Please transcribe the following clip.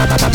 ba ba ba